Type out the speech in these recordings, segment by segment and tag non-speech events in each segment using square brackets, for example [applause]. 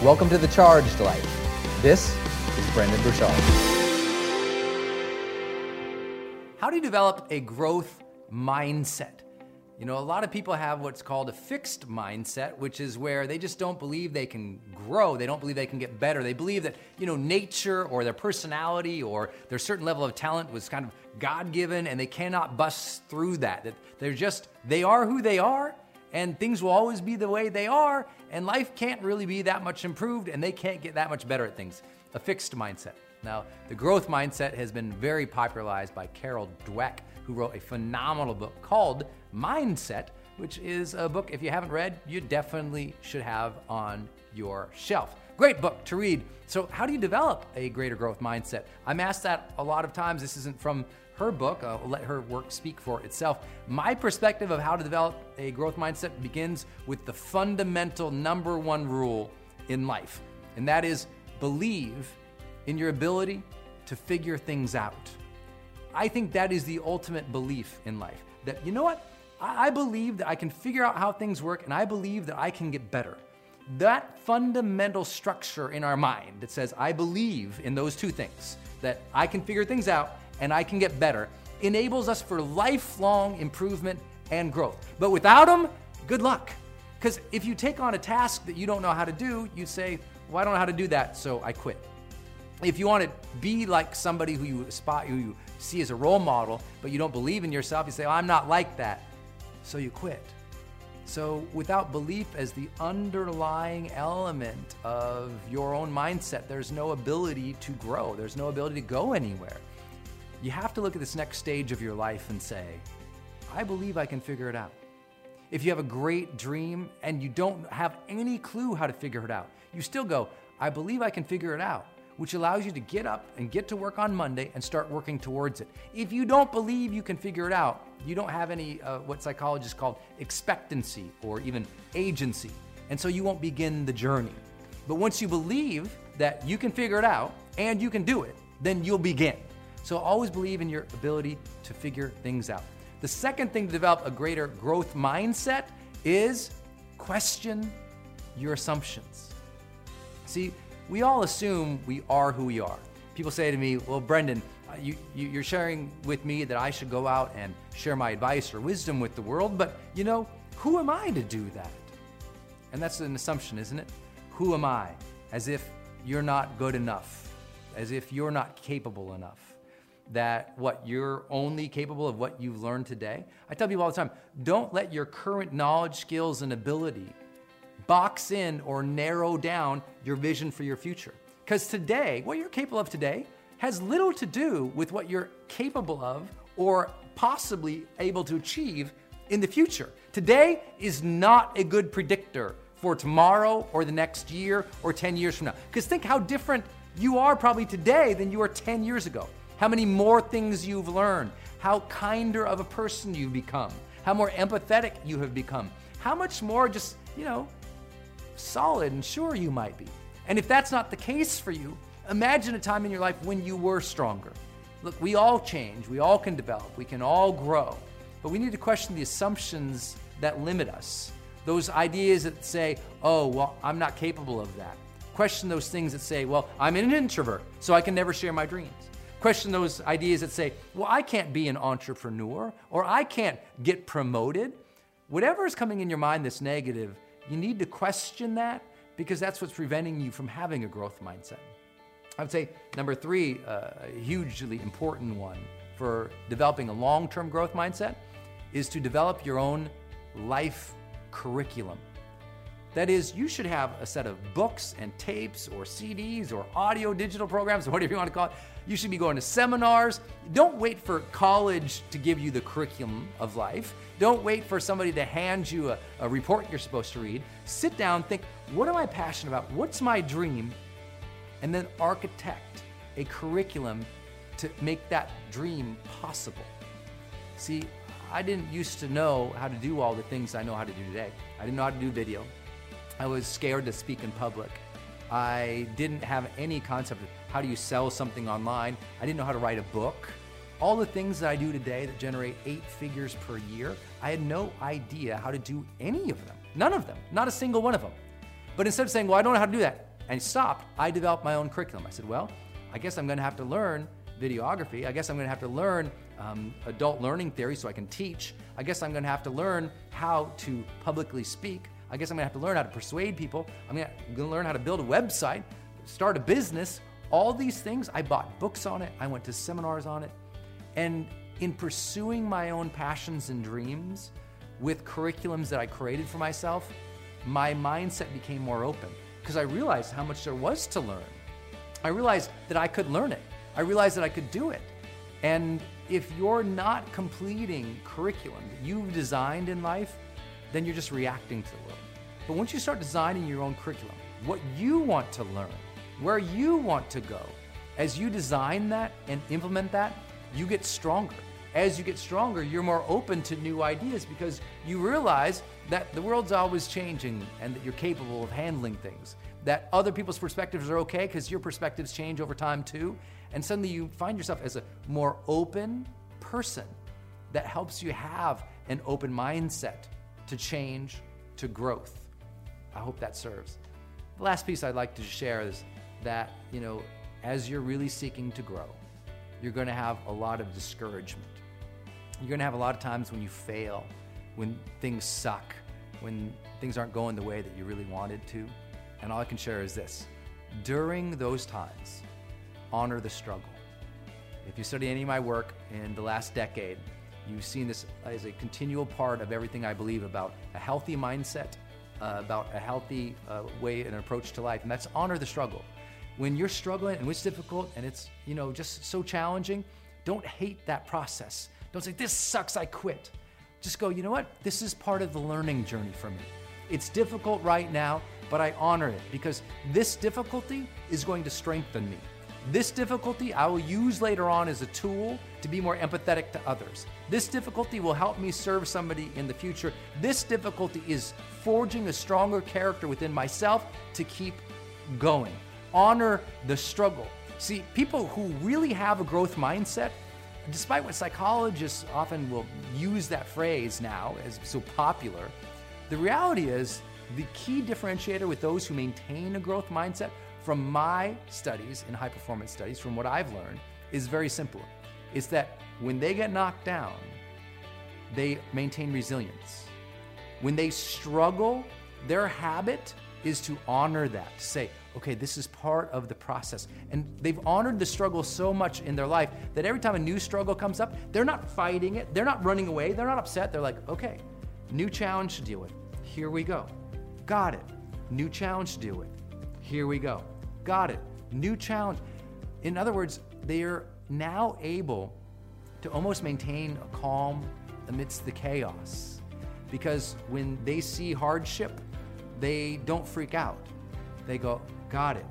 Welcome to the Charged Life. This is Brendon Burchard. How do you develop a growth mindset? You know, a lot of people have what's called a fixed mindset, which is where they just don't believe they can grow. They don't believe they can get better. They believe that, you know, nature or their personality or their certain level of talent was kind of God given and they cannot bust through that. That they're just, they are who they are and things will always be the way they are, and life can't really be that much improved, and they can't get that much better at things. A fixed mindset. Now, the growth mindset has been very popularized by Carol Dweck, who wrote a phenomenal book called Mindset, which is a book, if you haven't read, you definitely should have on your shelf. Great book to read. So, how do you develop a greater growth mindset? I'm asked that a lot of times. This isn't from her book. I'll let her work speak for itself. My perspective of how to develop a growth mindset begins with the fundamental number one rule in life, and that is believe in your ability to figure things out. I think that is the ultimate belief in life. That, you know what? I, I believe that I can figure out how things work and I believe that I can get better. That fundamental structure in our mind that says, I believe in those two things, that I can figure things out and I can get better, enables us for lifelong improvement and growth. But without them, good luck. Because if you take on a task that you don't know how to do, you say, Well, I don't know how to do that, so I quit. If you want to be like somebody who you spot, who you see as a role model, but you don't believe in yourself, you say, oh, I'm not like that, so you quit. So, without belief as the underlying element of your own mindset, there's no ability to grow. There's no ability to go anywhere. You have to look at this next stage of your life and say, I believe I can figure it out. If you have a great dream and you don't have any clue how to figure it out, you still go, I believe I can figure it out, which allows you to get up and get to work on Monday and start working towards it. If you don't believe you can figure it out, you don't have any, uh, what psychologists call expectancy or even agency. And so you won't begin the journey. But once you believe that you can figure it out and you can do it, then you'll begin. So always believe in your ability to figure things out. The second thing to develop a greater growth mindset is question your assumptions. See, we all assume we are who we are. People say to me, Well, Brendon, uh, you, you, are sharing with me that I should go out and share my advice or wisdom with the world, but you know, who am I to do that? And that's an assumption, isn't it? Who am I? As if you're not good enough, as if you're not capable enough that what you're only capable of what you've learned today. I tell people all the time don't let your current knowledge, skills, and ability box in or narrow down your vision for your future. Because today, what you're capable of today has little to do with what you're capable of or possibly able to achieve in the future. Today is not a good predictor for tomorrow or the next year or 10 years from now. Because think how different you are probably today than you were 10 years ago how many more things you've learned, how kinder of a person you've become, how more empathetic you have become, how much more just, you know, solid and sure you might be. And if that's not the case for you, imagine a time in your life when you were stronger. Look, we all change, we all can develop, we can all grow, but we need to question the assumptions that limit us. Those ideas that say, oh, well, I'm not capable of that. Question those things that say, well, I'm an introvert, so I can never share my dreams. Question those ideas that say, well, I can't be an entrepreneur or I can't get promoted. Whatever is coming in your mind that's negative, you need to question that because that's what's preventing you from having a growth mindset. I would say number three, uh, a hugely important one for developing a long term growth mindset is to develop your own life curriculum. That is, you should have a set of books and tapes or CDs or audio digital programs, or [laughs] whatever you want to call it. You should be going to seminars. Don't wait for college to give you the curriculum of life. Don't wait for somebody to hand you a, a report you're supposed to read. Sit down, think, what am I passionate about? What's my dream? And then architect a curriculum to make that dream possible. See, I didn't used to know how to do all the things I know how to do today. I didn't know how to do video. I was scared to speak in public. I didn't have any concept of how do you sell something online. I didn't know how to write a book. All the things that I do today that generate eight figures per year, I had no idea how to do any of them. None of them, not a single one of them. But instead of saying, well, I don't know how to do that, and stopped, I developed my own curriculum. I said, well, I guess I'm going to have to learn videography. I guess I'm going to have to learn um, adult learning theory so I can teach. I guess I'm going to have to learn how to publicly speak. I guess I'm gonna have to learn how to persuade people. I'm gonna, I'm gonna learn how to build a website, start a business. All these things, I bought books on it, I went to seminars on it. And in pursuing my own passions and dreams with curriculums that I created for myself, my mindset became more open because I realized how much there was to learn. I realized that I could learn it. I realized that I could do it. And if you're not completing curriculum that you've designed in life, then you're just reacting to the world. But once you start designing your own curriculum, what you want to learn, where you want to go, as you design that and implement that, you get stronger. As you get stronger, you're more open to new ideas because you realize that the world's always changing and that you're capable of handling things. that other people's perspectives are okay because your perspectives change over time too. And suddenly you find yourself as a more open person that helps you have an open mindset to change, to growth. I hope that serves. The last piece I'd like to share is that, you know, as you're really seeking to grow, you're going to have a lot of discouragement. You're going to have a lot of times when you fail, when things suck, when things aren't going the way that you really wanted to. And all I can share is this during those times, honor the struggle. If you study any of my work in the last decade, you've seen this as a continual part of everything I believe about a healthy mindset, uh, about a healthy uh, way and approach to life, and that's honor the struggle. When you're struggling and it's difficult and it's you know just so challenging, don't hate that process. Don't say this sucks, I quit. Just go, you know what? This is part of the learning journey for me. It's difficult right now, but I honor it because this difficulty is going to strengthen me. This difficulty I will use later on as a tool to be more empathetic to others. This difficulty will help me serve somebody in the future. This difficulty is forging a stronger character within myself to keep going. Honor the struggle. See, people who really have a growth mindset, despite what psychologists often will use that phrase now as so popular, the reality is the key differentiator with those who maintain a growth mindset from my studies in high performance studies, from what I've learned, is very simple. It's that when they get knocked down, they maintain resilience. When they struggle, their habit is to honor that, to say, okay, this is part of the process. And they've honored the struggle so much in their life that every time a new struggle comes up, they're not fighting it, they're not running away, they're not upset. They're like, okay, new challenge to deal with. Here we go. Got it. New challenge to deal with. Here we go. Got it. New challenge. In other words, they are now able to almost maintain a calm amidst the chaos. Because when they see hardship, they don't freak out. They go, Got it.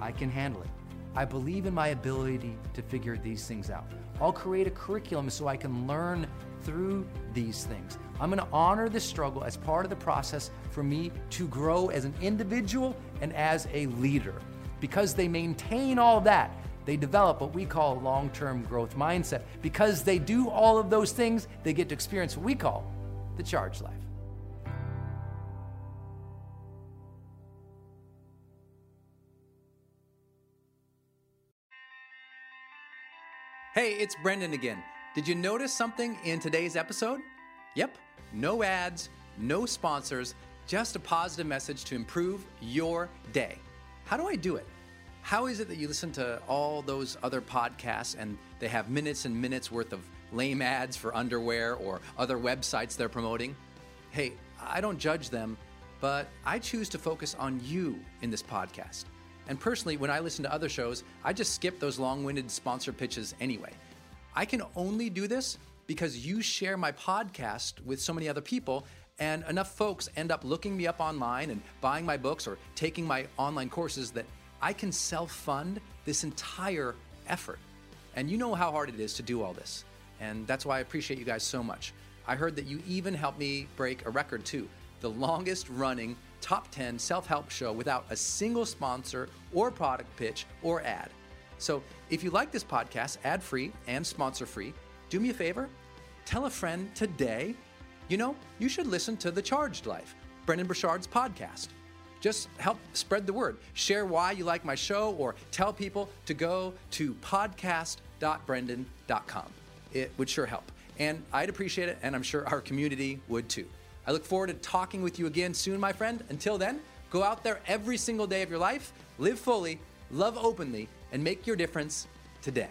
I can handle it. I believe in my ability to figure these things out. I'll create a curriculum so I can learn through these things. I'm going to honor the struggle as part of the process for me to grow as an individual and as a leader. Because they maintain all that, they develop what we call long term growth mindset. Because they do all of those things, they get to experience what we call the charge life. Hey, it's Brendon again. Did you notice something in today's episode? Yep, no ads, no sponsors, just a positive message to improve your day. How do I do it? How is it that you listen to all those other podcasts and they have minutes and minutes worth of lame ads for underwear or other websites they're promoting? Hey, I don't judge them, but I choose to focus on you in this podcast. And personally, when I listen to other shows, I just skip those long winded sponsor pitches anyway. I can only do this because you share my podcast with so many other people, and enough folks end up looking me up online and buying my books or taking my online courses that I can self fund this entire effort. And you know how hard it is to do all this. And that's why I appreciate you guys so much. I heard that you even helped me break a record too the longest running top 10 self help show without a single sponsor or product pitch or ad. So if you like this podcast, ad free and sponsor free, do me a favor, tell a friend today. You know, you should listen to The Charged Life, Brendon Burchard's podcast. Just help spread the word. Share why you like my show or tell people to go to podcast.brendon.com. It would sure help. And I'd appreciate it, and I'm sure our community would too. I look forward to talking with you again soon, my friend. Until then, go out there every single day of your life, live fully, love openly, and make your difference today.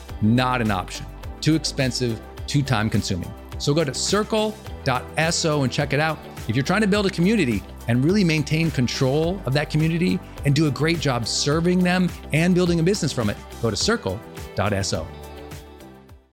not an option. Too expensive, too time consuming. So go to circle.so and check it out. If you're trying to build a community and really maintain control of that community and do a great job serving them and building a business from it, go to circle.so.